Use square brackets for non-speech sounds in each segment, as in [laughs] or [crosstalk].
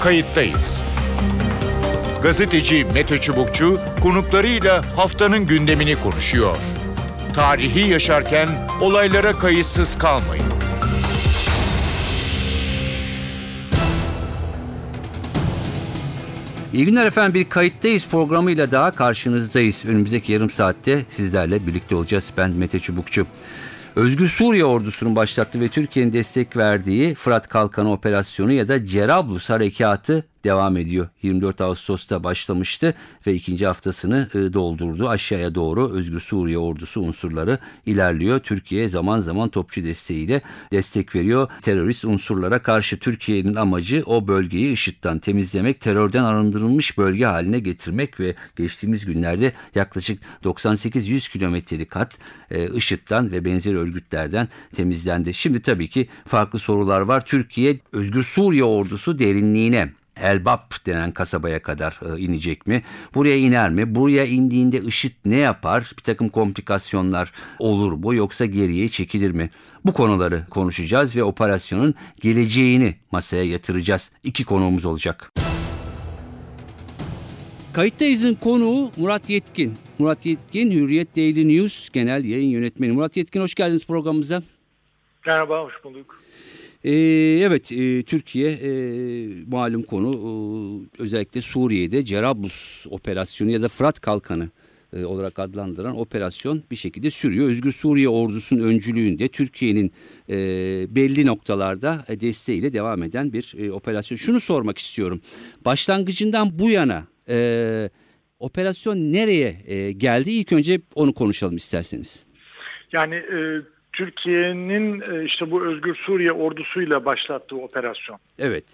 kayıttayız. Gazeteci Mete Çubukçu konuklarıyla haftanın gündemini konuşuyor. Tarihi yaşarken olaylara kayıtsız kalmayın. İyi günler efendim bir kayıttayız programıyla daha karşınızdayız. Önümüzdeki yarım saatte sizlerle birlikte olacağız. Ben Mete Çubukçu. Özgür Suriye ordusunun başlattığı ve Türkiye'nin destek verdiği Fırat Kalkanı operasyonu ya da Cerablus harekatı devam ediyor. 24 Ağustos'ta başlamıştı ve ikinci haftasını e, doldurdu. Aşağıya doğru Özgür Suriye ordusu unsurları ilerliyor. Türkiye zaman zaman topçu desteğiyle destek veriyor. Terörist unsurlara karşı Türkiye'nin amacı o bölgeyi IŞİD'den temizlemek, terörden arındırılmış bölge haline getirmek ve geçtiğimiz günlerde yaklaşık 98-100 kilometrelik hat e, IŞİD'den ve benzeri örgütlerden temizlendi. Şimdi tabii ki farklı sorular var. Türkiye Özgür Suriye ordusu derinliğine Elbap denen kasabaya kadar e, inecek mi? Buraya iner mi? Buraya indiğinde IŞİD ne yapar? Bir takım komplikasyonlar olur mu? Yoksa geriye çekilir mi? Bu konuları konuşacağız ve operasyonun geleceğini masaya yatıracağız. İki konuğumuz olacak. Kayıttayız'ın konuğu Murat Yetkin. Murat Yetkin, Hürriyet Daily News Genel Yayın Yönetmeni. Murat Yetkin hoş geldiniz programımıza. Merhaba, hoş bulduk. Ee, evet, e, Türkiye e, malum konu e, özellikle Suriye'de Cerablus operasyonu ya da Fırat Kalkanı e, olarak adlandıran operasyon bir şekilde sürüyor. Özgür Suriye ordusunun öncülüğünde Türkiye'nin e, belli noktalarda e, desteğiyle devam eden bir e, operasyon. Şunu sormak istiyorum. Başlangıcından bu yana e, operasyon nereye e, geldi? İlk önce onu konuşalım isterseniz. Yani e, Türkiye'nin e, işte bu Özgür Suriye ordusuyla başlattığı operasyon. Evet.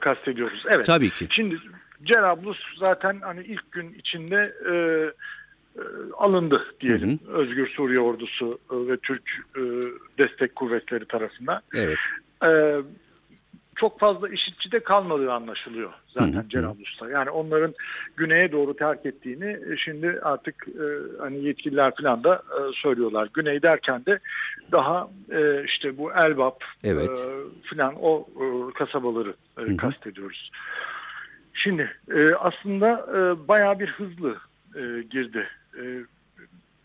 kastediyoruz. Evet. Tabii ki. Şimdi Cerablus zaten hani ilk gün içinde e, e, alındı diyelim. Hı hı. Özgür Suriye ordusu e, ve Türk e, destek kuvvetleri tarafından. Evet. E, çok fazla işitçi de kalmadığı anlaşılıyor zaten Cerablus'ta. Yani onların güneye doğru terk ettiğini e, şimdi artık e, hani yetkililer falan da e, söylüyorlar. Güney derken de daha e, işte bu Elbap evet. e, falan o e, kasabaları e, kastediyoruz. Şimdi e, aslında e, bayağı bir hızlı e, girdi e,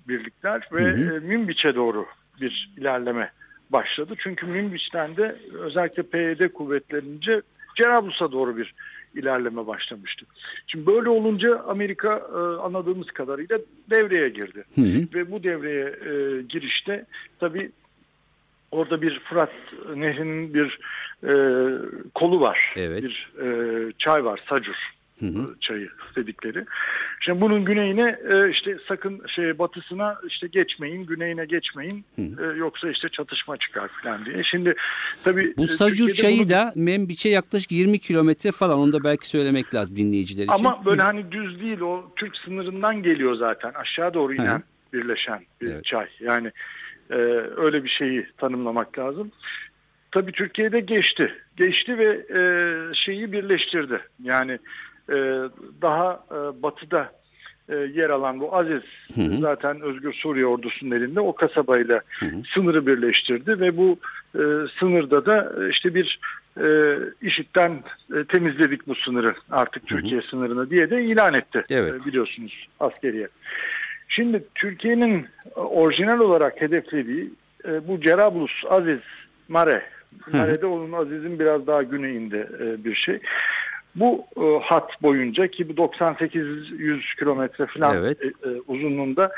birlikler ve hı hı. E, Münbiç'e doğru bir ilerleme başladı. Çünkü Münbiç'ten de özellikle PYD kuvvetlerince Cerablus'a doğru bir ilerleme başlamıştı. Şimdi böyle olunca Amerika e, anladığımız kadarıyla devreye girdi. Hı hı. Ve bu devreye e, girişte tabii orada bir Fırat Nehri'nin bir e, kolu var. Evet. Bir e, çay var, Sacur hı hı. çayı dedikleri. Şimdi bunun güneyine e, işte sakın şey batısına işte geçmeyin, güneyine geçmeyin hı hı. E, yoksa işte çatışma çıkar falan diye. Şimdi tabii bu Sacur çayı bunu... da Membiç'e yaklaşık 20 kilometre falan onu da belki söylemek lazım dinleyiciler için. Ama böyle hı. hani düz değil o Türk sınırından geliyor zaten aşağı doğru inen hı. birleşen bir evet. çay. Yani e, öyle bir şeyi tanımlamak lazım. Tabii Türkiye'de geçti. Geçti ve e, şeyi birleştirdi. Yani e, daha e, batıda e, yer alan bu Aziz hı hı. zaten Özgür Suriye ordusunun elinde o kasabayla hı hı. sınırı birleştirdi ve bu e, sınırda da işte bir e, IŞİD'den e, temizledik bu sınırı artık hı hı. Türkiye sınırını diye de ilan etti evet. e, biliyorsunuz askeriye. Şimdi Türkiye'nin orijinal olarak hedeflediği e, bu Cerablus, Aziz, Mare. Mare'de onun Aziz'in biraz daha güneyinde e, bir şey bu e, hat boyunca ki bu 98-100 kilometre falan evet. e, e, uzunluğunda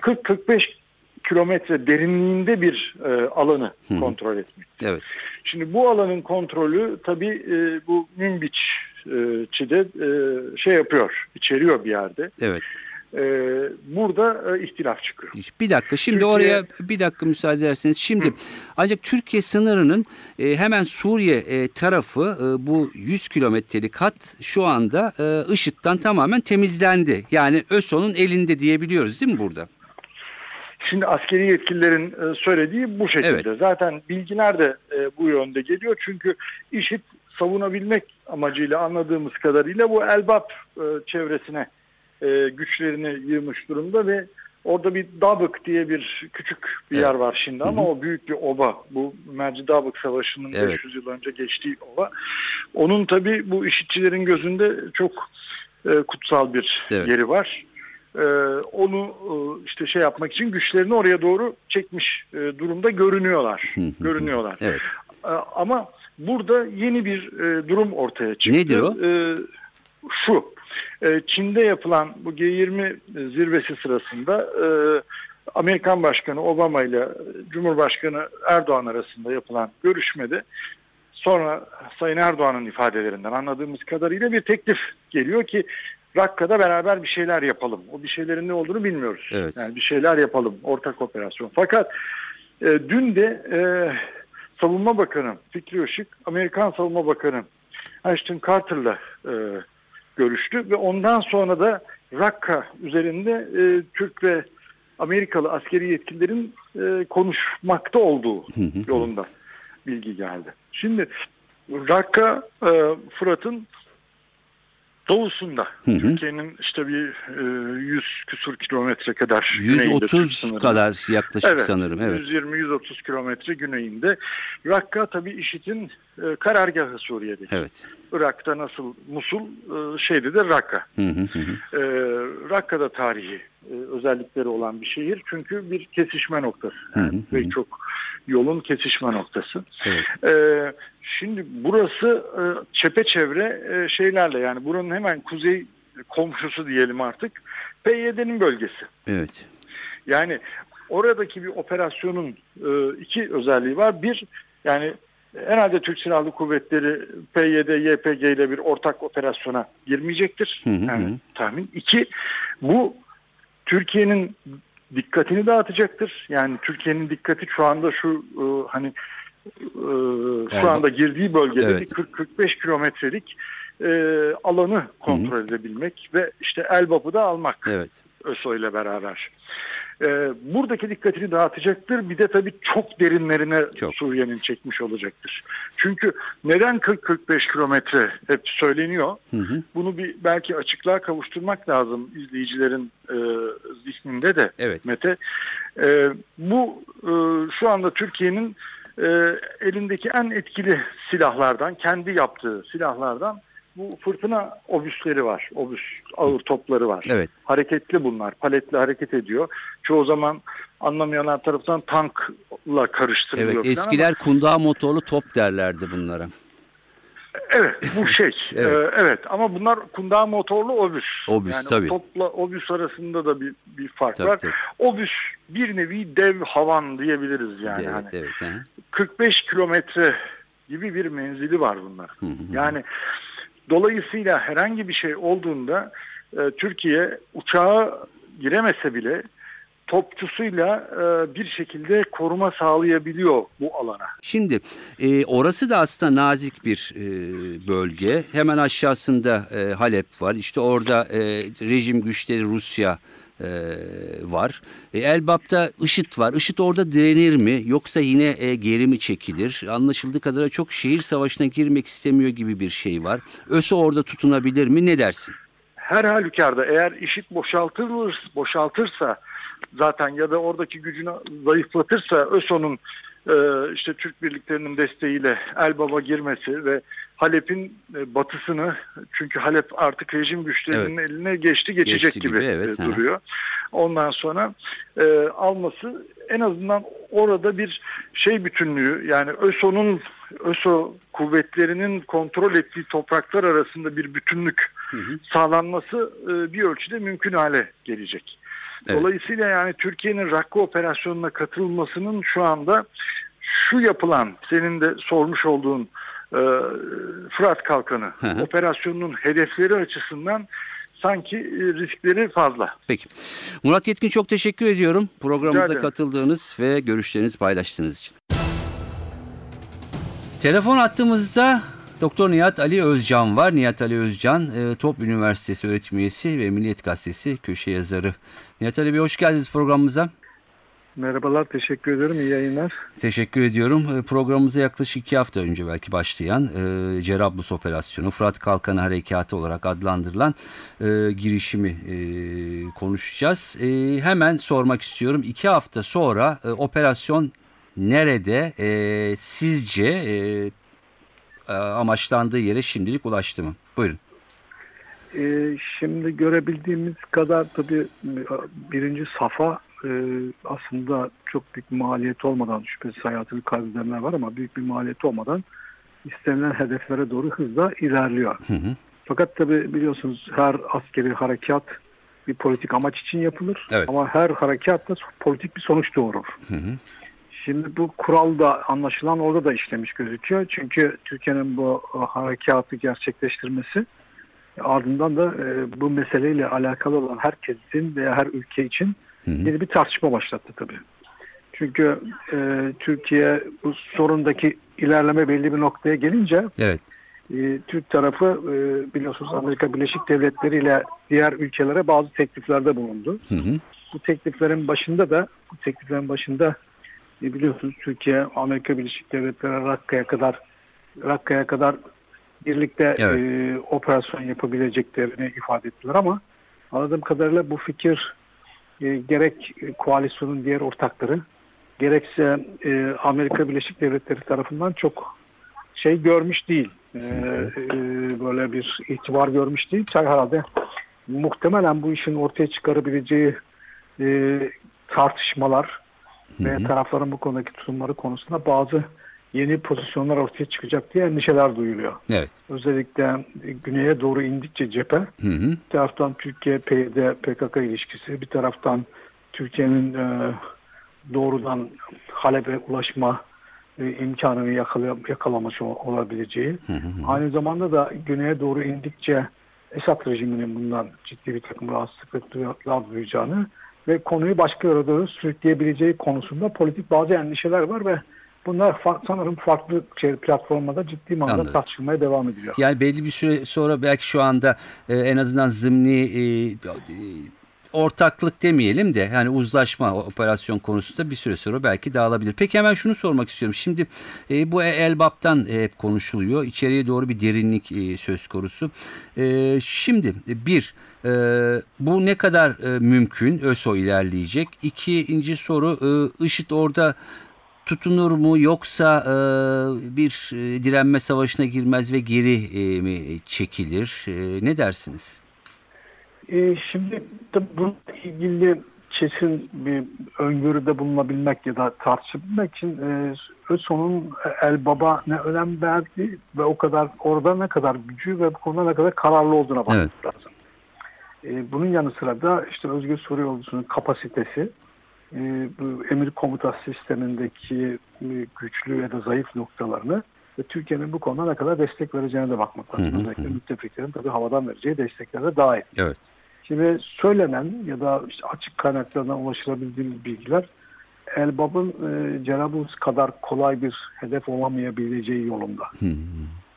40-45 kilometre derinliğinde bir e, alanı Hı. kontrol etmek. Evet. Şimdi bu alanın kontrolü tabii e, bu Münbiç e, çide e, şey yapıyor, içeriyor bir yerde. Evet burada e, ihtilaf çıkıyor. Bir dakika şimdi Türkiye, oraya bir dakika müsaade ederseniz. Şimdi hı. ancak Türkiye sınırının e, hemen Suriye e, tarafı bu 100 kilometrelik hat şu anda IŞİD'den tamamen temizlendi. Yani ÖSO'nun elinde diyebiliyoruz değil mi burada? Şimdi askeri yetkililerin söylediği bu şekilde. Evet. Zaten bilgiler de bu yönde geliyor. Çünkü IŞİD savunabilmek amacıyla anladığımız kadarıyla bu Elbap çevresine e, güçlerini yığmış durumda ve Orada bir Dabık diye bir küçük bir Evet. yer var şimdi ama o büyük bir oba. Bu Merci Dabık Savaşı'nın Evet. 500 yıl önce geçtiği ova. Onun tabii bu işitçilerin gözünde çok e, kutsal bir Evet. yeri var. E, onu e, işte şey yapmak için güçlerini oraya doğru çekmiş e, durumda görünüyorlar. Hı hı hı. görünüyorlar. Evet. E, Ama burada yeni bir e, durum ortaya çıktı. Nedir o? E, şu, e, Çin'de yapılan bu G20 zirvesi sırasında e, Amerikan Başkanı Obama ile Cumhurbaşkanı Erdoğan arasında yapılan görüşmede sonra Sayın Erdoğan'ın ifadelerinden anladığımız kadarıyla bir teklif geliyor ki Rakka'da beraber bir şeyler yapalım. O bir şeylerin ne olduğunu bilmiyoruz. Evet. Yani bir şeyler yapalım, ortak operasyon. Fakat e, dün de e, Savunma Bakanı Fikri Işık, Amerikan Savunma Bakanı Ashton Carter'la e, görüştü ve ondan sonra da Rakka üzerinde e, Türk ve Amerikalı askeri yetkililerin e, konuşmakta olduğu yolunda bilgi geldi. Şimdi Rakka e, Fırat'ın doğusunda. Türkiye'nin işte bir e, 100 küsur kilometre kadar güneyinde Türk 130 sınırı. kadar yaklaşık Evet, sanırım. Evet. 120-130 kilometre güneyinde. Rakka tabii IŞİD'in e, karargahı Suriye'deki. Evet. Irak'ta nasıl Musul, e, şeyde de Rakka. Hı hı hı. E, Rakka'da tarihi e, özellikleri olan bir şehir. Çünkü bir kesişme noktası. Yani Hı hı hı. pek çok yolun kesişme noktası. Evet. E, şimdi burası e, çepeçevre e, şeylerle yani buranın hemen kuzey komşusu diyelim artık. PYD'nin bölgesi. Evet. Yani oradaki bir operasyonun e, iki özelliği var. Bir yani herhalde Türk Silahlı Kuvvetleri PYD, YPG ile bir ortak operasyona girmeyecektir. Hı hı yani tahmin. İki, bu Türkiye'nin dikkatini dağıtacaktır. Yani Türkiye'nin dikkati şu anda şu e, hani e, şu Yani- anda girdiği bölgede Evet. bir 40-45 kilometrelik e, alanı kontrol edebilmek ve işte Elbap'ı da almak. Evet. ÖSO ile beraber. Ee, buradaki dikkatini dağıtacaktır. Bir de tabii çok derinlerine Çok. Suriye'nin çekmiş olacaktır. Çünkü neden 40-45 kilometre hep söyleniyor? Hı hı. Bunu bir belki açıklığa kavuşturmak lazım izleyicilerin e, zihninde de Evet. Mete. E, bu e, şu anda Türkiye'nin e, elindeki en etkili silahlardan, kendi yaptığı silahlardan bu fırtına obüsleri var. Obüs ağır topları var. Evet. Hareketli bunlar. Paletli hareket ediyor. Çoğu zaman anlamayanlar tarafından tankla karıştırılıyor. Evet. falan ama- Eskiler kundağı motorlu top derlerdi bunlara. Evet bu [laughs] şey. Evet. evet. evet ama bunlar kundağı motorlu obüs. Obüs, yani tabii. Topla obüs arasında da bir, bir fark Tabii, var. tabii. Obüs bir nevi dev havan diyebiliriz yani. evet, Hani evet. hı hı. 45 kilometre gibi bir menzili var bunlar. Hı hı. Yani dolayısıyla herhangi bir şey olduğunda e, Türkiye uçağa giremese bile topçusuyla e, bir şekilde koruma sağlayabiliyor bu alana. Şimdi e, orası da aslında nazik bir e, bölge. Hemen aşağısında e, Halep var. İşte orada e, rejim güçleri Rusya e, var. E, Elbap'ta IŞİD var. IŞİD orada direnir mi yoksa yine e, geri mi çekilir? Anlaşıldığı kadarıyla çok şehir savaşına girmek istemiyor gibi bir şey var. ÖSO orada tutunabilir mi? Ne dersin? her halükarda eğer işit boşaltılır, boşaltırsa zaten ya da oradaki gücünü zayıflatırsa ÖSO'nun işte Türk birliklerinin desteğiyle Elbap'a girmesi ve Halep'in e, batısını çünkü Halep artık rejim güçlerinin eline geçti geçecek Geçti gibi, gibi, evet, e, hı hı. duruyor. Ondan sonra e, alması en azından orada bir şey bütünlüğü yani ÖSO'nun ÖSO kuvvetlerinin kontrol ettiği topraklar arasında bir bütünlük sağlanması e, bir ölçüde mümkün hale gelecek. Evet. Dolayısıyla yani Türkiye'nin Rakka operasyonuna katılmasının şu anda şu yapılan senin de sormuş olduğun e, Fırat Kalkanı Hı hı. operasyonunun hedefleri açısından sanki e, riskleri fazla. Peki. Murat Yetkin çok teşekkür ediyorum programımıza katıldığınız ve görüşlerinizi paylaştığınız için. Telefon attığımızda Doktor Nihat Ali Özcan var. Nihat Ali Özcan, e, Top Üniversitesi öğretim üyesi ve Milliyet Gazetesi köşe yazarı. Nihat Ali Bey hoş geldiniz programımıza. Merhabalar, teşekkür ederim. İyi yayınlar. Teşekkür ediyorum. E, Programımıza yaklaşık iki hafta önce belki başlayan e, Cerablus Operasyonu, Fırat Kalkanı Harekatı olarak adlandırılan e, girişimi e, konuşacağız. E, hemen sormak istiyorum. İki hafta sonra e, operasyon nerede? E, sizce e, e, amaçlandığı yere şimdilik ulaştı mı? Buyurun. Ee, şimdi görebildiğimiz kadar tabii birinci safa e, aslında çok büyük maliyet olmadan şüphesiz hayatını kaybedenler var ama büyük bir maliyet olmadan istenilen hedeflere doğru hızla ilerliyor. Hı hı. Fakat tabii biliyorsunuz her askeri harekat bir politik amaç için yapılır Evet. ama her harekat da politik bir sonuç doğurur. Hı hı. Şimdi bu kural da anlaşılan orada da işlemiş gözüküyor. Çünkü Türkiye'nin bu e, harekatı gerçekleştirmesi ardından da e, bu meseleyle alakalı olan herkesin veya her ülke için Hı hı. yeni bir tartışma başlattı tabii. Çünkü e, Türkiye bu sorundaki ilerleme belli bir noktaya gelince Evet. e, Türk tarafı e, biliyorsunuz Amerika Birleşik Devletleri ile diğer ülkelere bazı tekliflerde bulundu. Hı hı. Bu tekliflerin başında da bu tekliflerin başında e, biliyorsunuz Türkiye Amerika Birleşik Devletleri Rakka'ya kadar Rakka'ya kadar birlikte Evet. e, operasyon yapabileceklerini ifade ettiler ama anladığım kadarıyla bu fikir e, gerek koalisyonun diğer ortakları gerekse e, Amerika Birleşik Devletleri tarafından çok şey görmüş değil. E, e, böyle bir itibar görmüş değil. Herhalde muhtemelen bu işin ortaya çıkarabileceği e, tartışmalar ve tarafların bu konudaki tutumları konusunda bazı yeni pozisyonlar ortaya çıkacak diye endişeler duyuluyor. Evet. Özellikle güneye doğru indikçe cephe Hı hı. bir taraftan Türkiye PYD PKK ilişkisi bir taraftan Türkiye'nin e, doğrudan Halep'e ulaşma e, imkanını yakala, yakalaması ol- olabileceği. Aynı zamanda da güneye doğru indikçe Esad rejiminin bundan ciddi bir takım rahatsızlıklar duyacağını ve konuyu başka yere doğru sürükleyebileceği konusunda politik bazı endişeler var ve bunlar sanırım farklı şey, platformlarda ciddi manada Anladım. tartışılmaya devam ediliyor. Yani belli bir süre sonra belki şu anda e, en azından zımni e, e, ortaklık demeyelim de yani uzlaşma operasyon konusunda bir süre sonra belki dağılabilir. Peki hemen şunu sormak istiyorum. Şimdi e, bu Elbap'tan hep konuşuluyor. İçeriye doğru bir derinlik e, söz konusu. E, şimdi e, bir e, bu ne kadar e, mümkün? ÖSO ilerleyecek. İkinci soru e, IŞİD orada tutunur mu yoksa e, bir e, direnme savaşına girmez ve geri e, mi çekilir? E, ne dersiniz? Ee, şimdi tabii bununla ilgili kesin bir öngörüde bulunabilmek ya da tartışabilmek için e, ÖSO'nun El Baba ne önem verdiği ve o kadar orada ne kadar gücü ve bu konuda ne kadar kararlı olduğuna bakmak Evet. lazım. E, bunun yanı sıra da işte Özgür Suriye Ordusu'nun kapasitesi, e, bu emir komuta sistemindeki e, güçlü ya da zayıf noktalarını ve Türkiye'nin bu konuda ne kadar destek vereceğine de bakmak lazım. Özellikle müttefiklerin tabii havadan vereceği desteklere dahil. Evet. Şimdi söylenen ya da işte açık kaynaklardan ulaşılabildiğimiz bilgiler Elbap'ın e, Cerablus kadar kolay bir hedef olamayabileceği yolunda. Hı hı.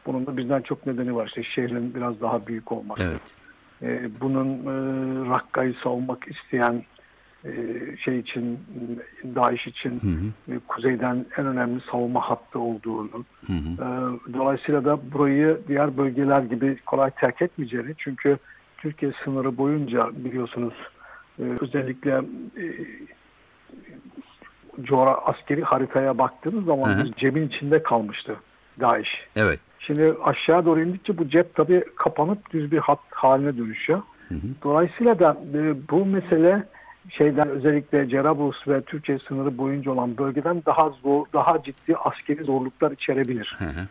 Bunun da bizden çok nedeni var. İşte şehrin biraz daha büyük olması. Evet. E, bunun e, Rakka'yı savunmak isteyen e, şey için, DAEŞ için Hı hı. e, kuzeyden en önemli savunma hattı olduğunu, Hı hı. Dolayısıyla da burayı diğer bölgeler gibi kolay terk etmeyeceğini çünkü Türkiye sınırı boyunca biliyorsunuz e, özellikle e, coğra askeri haritaya baktığınız zaman Hı hı. bir cebin içinde kalmıştı DAEŞ. Evet. Şimdi aşağı doğru indikçe bu cep tabii kapanıp düz bir hat haline dönüşüyor. Dolayısıyla da e, bu mesele şeyden özellikle Cerablus ve Türkiye sınırı boyunca olan bölgeden daha zor, daha ciddi askeri zorluklar içerebilir. Hı hı.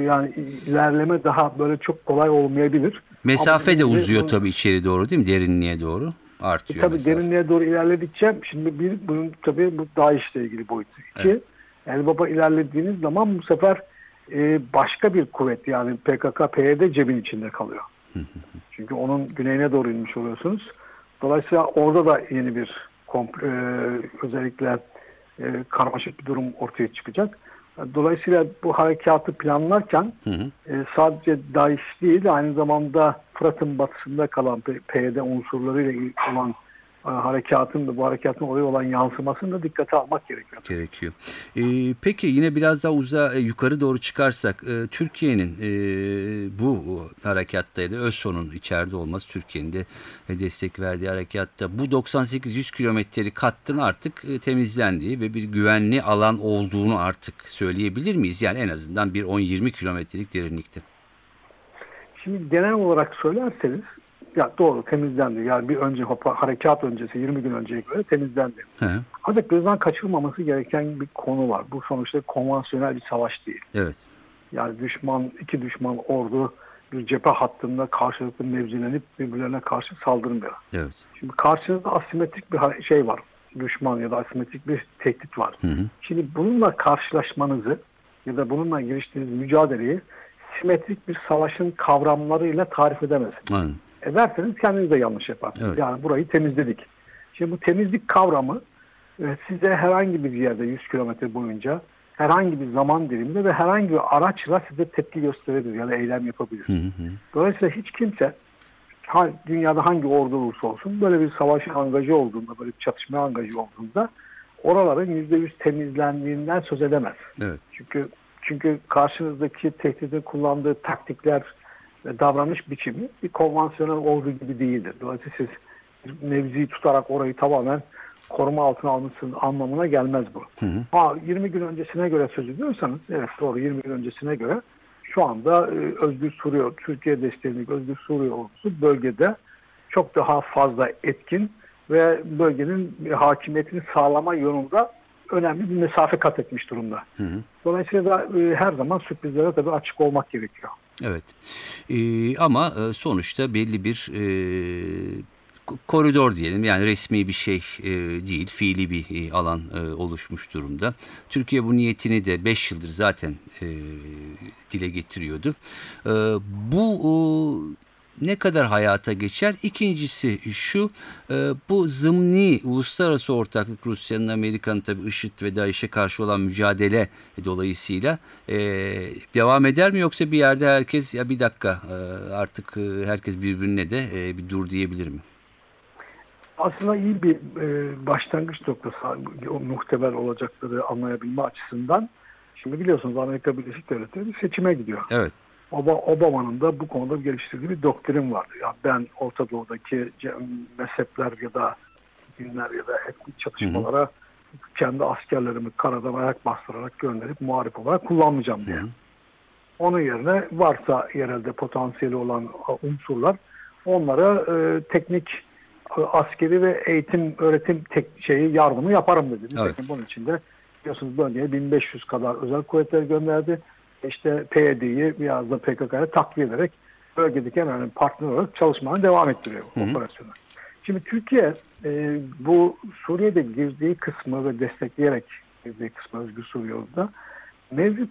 Yani ilerleme daha böyle çok kolay olmayabilir. Mesafe Ama de uzuyor bu- tabii içeri doğru değil mi? Derinliğe doğru artıyor. Tabii mesafe. derinliğe doğru ilerledikçe şimdi bir bunun tabii bu DAEŞ'le ilgili boyutu. İki, Evet. Elbaba ilerlediğiniz zaman bu sefer e, başka bir kuvvet yani PKK, PYD cebin içinde kalıyor. [laughs] Çünkü onun güneyine doğru inmiş oluyorsunuz. Dolayısıyla orada da yeni bir kompl- e, özellikle e, karmaşık bir durum ortaya çıkacak. Dolayısıyla bu harekatı planlarken [laughs] Hı hı. e, sadece DAEŞ değil aynı zamanda Fırat'ın batısında kalan PYD unsurlarıyla olan harekatın da bu harekatın oraya olan yansımasını da dikkate almak gerekiyor. gerekiyor. Ee, peki yine biraz daha uza e, yukarı doğru çıkarsak e, Türkiye'nin e, bu harekatta ya da ÖSO'nun içeride olması Türkiye'nin de e, destek verdiği harekatta bu 98-100 kilometrelik hattın artık e, temizlendiği ve bir güvenli alan olduğunu artık söyleyebilir miyiz? Yani en azından bir 10-20 kilometrelik derinlikte. Şimdi genel olarak söylerseniz ya doğru temizlendi. Yani bir önce harekat öncesi 20 gün önceye göre temizlendi. Hı. Ancak gözden kaçırılmaması gereken bir konu var. Bu sonuçta konvansiyonel bir savaş değil. Evet. Yani düşman, iki düşman ordu bir cephe hattında karşılıklı mevzilenip birbirlerine karşı saldırmıyor. Evet. Şimdi karşınızda asimetrik bir şey var. Düşman ya da asimetrik bir tehdit var. Hı hı. Şimdi bununla karşılaşmanızı ya da bununla giriştiğiniz mücadeleyi simetrik bir savaşın kavramlarıyla tarif edemezsiniz. Aynen. Ederseniz kendiniz de yanlış yaparsınız. Evet. Yani burayı temizledik. Şimdi bu temizlik kavramı e, size herhangi bir yerde 100 kilometre boyunca herhangi bir zaman diliminde ve herhangi bir araçla size tepki gösterebilir ya da eylem yapabilir. Hı hı. Dolayısıyla hiç kimse dünyada hangi ordu olursa olsun böyle bir savaşa angajı olduğunda, böyle bir çatışmaya angajı olduğunda oraların %100 temizlendiğinden söz edemez. Evet. Çünkü çünkü karşınızdaki tehditin kullandığı taktikler davranış biçimi bir konvansiyonel ordu gibi değildir. Dolayısıyla siz mevziyi tutarak orayı tamamen koruma altına almışsınız anlamına gelmez bu. Hı hı. Ha 20 gün öncesine göre söz ediyorsanız evet doğru 20 gün öncesine göre şu anda e, Özgür Suriye, Türkiye desteğindeki Özgür Suriye ordusu bölgede çok daha fazla etkin ve bölgenin hakimiyetini sağlama yolunda önemli bir mesafe kat etmiş durumda. Hı hı. Dolayısıyla da e, her zaman sürprizlere tabii açık olmak gerekiyor. Evet. Ee, ama e, sonuçta belli bir e, ko- koridor diyelim. Yani resmi bir şey e, değil, fiili bir e, alan e, oluşmuş durumda. Türkiye bu niyetini de 5 yıldır zaten e, dile getiriyordu. E, bu e, ne kadar hayata geçer? İkincisi şu, e, bu zımni uluslararası ortaklık Rusya'nın, Amerika'nın tabii IŞİD ve DAEŞ'e karşı olan mücadele dolayısıyla e, devam eder mi? Yoksa bir yerde herkes ya bir dakika e, artık e, herkes birbirine de e, bir dur diyebilir mi? Aslında iyi bir e, başlangıç noktası o muhtemel olacakları anlayabilme açısından. Şimdi biliyorsunuz Amerika Birleşik Devletleri seçime gidiyor. Evet. Oba- Obama'nın da bu konuda geliştirdiği bir doktrin vardı. Yani ben Orta Doğu'daki mezhepler ya da dinler ya da etnik çatışmalara kendi askerlerimi karadan ayak bastırarak gönderip muharip olarak kullanmayacağım diye. Hı hı. Onun yerine varsa yerelde potansiyeli olan unsurlar onlara e, teknik e, askeri ve eğitim öğretim tek şeyi yardımı yaparım dedi. Evet. Nitekim bunun için de biliyorsunuz bölgeye 1500 kadar özel kuvvetler gönderdi. İşte PYD'yi biraz da PKK'ya takviye ederek bölgedeki en önemli partner olarak çalışmaya devam ettiriyor Hı hı. operasyonu. Şimdi Türkiye e, bu Suriye'de girdiği kısmı ve destekleyerek girdiği kısmı Özgür Suriye yolunda mevcut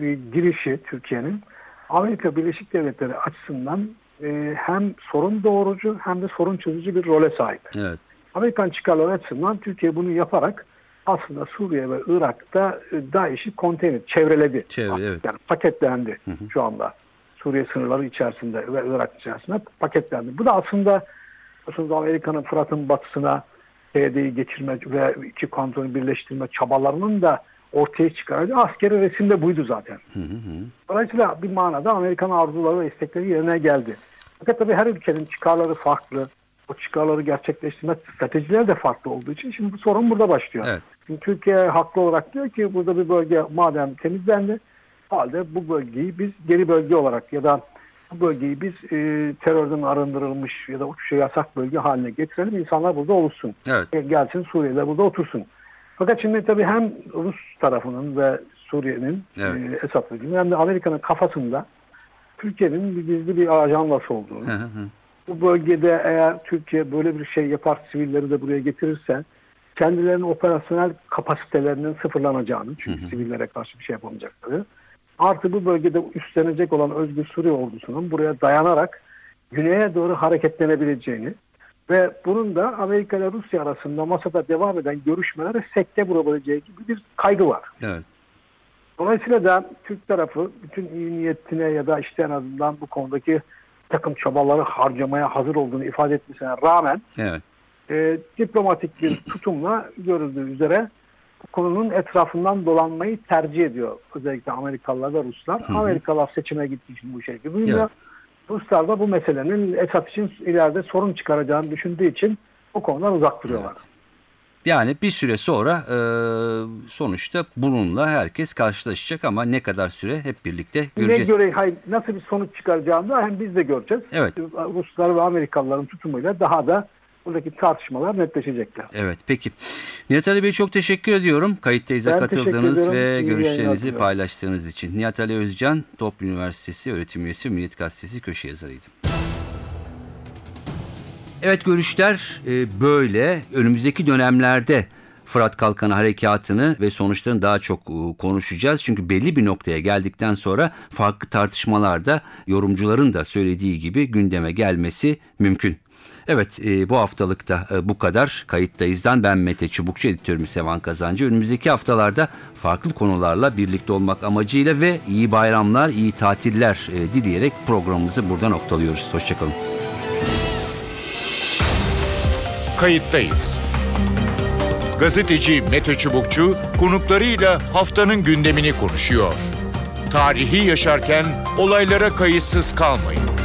e, girişi Türkiye'nin Amerika Birleşik Devletleri açısından e, hem sorun doğurucu hem de sorun çözücü bir role sahip. Evet. Amerikan çıkarları açısından Türkiye bunu yaparak aslında Suriye ve Irak'ta e, DAEŞ'i konteyner, çevreledi. Çevre, evet. Yani paketlendi Hı hı. şu anda. Suriye sınırları içerisinde ve Irak içerisinde paketlendi. Bu da aslında biliyorsunuz Amerika'nın Fırat'ın batısına PYD'yi geçirme ve iki kantonu birleştirme çabalarının da ortaya çıkardığı askeri resimde buydu zaten. Hı hı. Dolayısıyla bir manada Amerikan arzuları ve istekleri yerine geldi. Fakat tabii her ülkenin çıkarları farklı. O çıkarları gerçekleştirme stratejileri de farklı olduğu için şimdi bu sorun burada başlıyor. Evet. Şimdi Türkiye haklı olarak diyor ki burada bir bölge madem temizlendi halde bu bölgeyi biz geri bölge olarak ya da bu bölgeyi biz e, terörden arındırılmış ya da uçuşa yasak bölge haline getirelim. insanlar burada oluşsun. Evet. E, Gelsin Suriyeliler burada otursun. Fakat şimdi tabii hem Rus tarafının ve Suriye'nin Evet. e, Esad rejimi hem de Amerika'nın kafasında Türkiye'nin bir gizli bir ajanması olduğunu, hı hı. bu bölgede eğer Türkiye böyle bir şey yapar, sivilleri de buraya getirirse kendilerinin operasyonel kapasitelerinin sıfırlanacağını, çünkü sivillere karşı bir şey yapamayacakları, artı bu bölgede üstlenecek olan Özgür Suriye ordusunun buraya dayanarak güneye doğru hareketlenebileceğini ve bunun da Amerika ile Rusya arasında masada devam eden görüşmelere sekte vurabileceği gibi bir kaygı var. Evet. Dolayısıyla da Türk tarafı bütün iyi niyetine ya da işte en azından bu konudaki takım çabaları harcamaya hazır olduğunu ifade etmesine rağmen Evet. E, diplomatik bir tutumla görüldüğü üzere konunun etrafından dolanmayı tercih ediyor. Özellikle Amerikalılar ve Ruslar. Amerikalılar seçime gittiği için bu şekilde duyuyor. Evet. Ruslar da bu meselenin Esad için ileride sorun çıkaracağını düşündüğü için o konudan uzak duruyorlar. Evet. Yani bir süre sonra e, sonuçta bununla herkes karşılaşacak ama ne kadar süre hep birlikte Ne göreceğiz. göre hayır, nasıl bir sonuç çıkaracağını da hem biz de göreceğiz. Evet. Ruslar ve Amerikalıların tutumuyla daha da buradaki tartışmalar netleşecekler. Evet peki. Nihat Ali Bey çok teşekkür ediyorum. Kayıttayız'a Ben katıldığınız ve İyi görüşlerinizi paylaştığınız için. Nihat Ali Özcan, Toplu Üniversitesi öğretim üyesi Milliyet Gazetesi köşe yazarıydı. Evet görüşler e, böyle. Önümüzdeki dönemlerde Fırat Kalkanı harekatını ve sonuçlarını daha çok e, konuşacağız. Çünkü belli bir noktaya geldikten sonra farklı tartışmalarda yorumcuların da söylediği gibi gündeme gelmesi mümkün. Evet e, bu haftalıkta e, bu kadar. Kayıttayız'dan ben Mete Çubukçu, editörüm Sevan Kazancı. Önümüzdeki haftalarda farklı konularla birlikte olmak amacıyla ve iyi bayramlar, iyi tatiller e, dileyerek programımızı burada noktalıyoruz. Hoşçakalın. Kayıttayız. Gazeteci Mete Çubukçu konuklarıyla haftanın gündemini konuşuyor. Tarihi yaşarken olaylara kayıtsız kalmayın.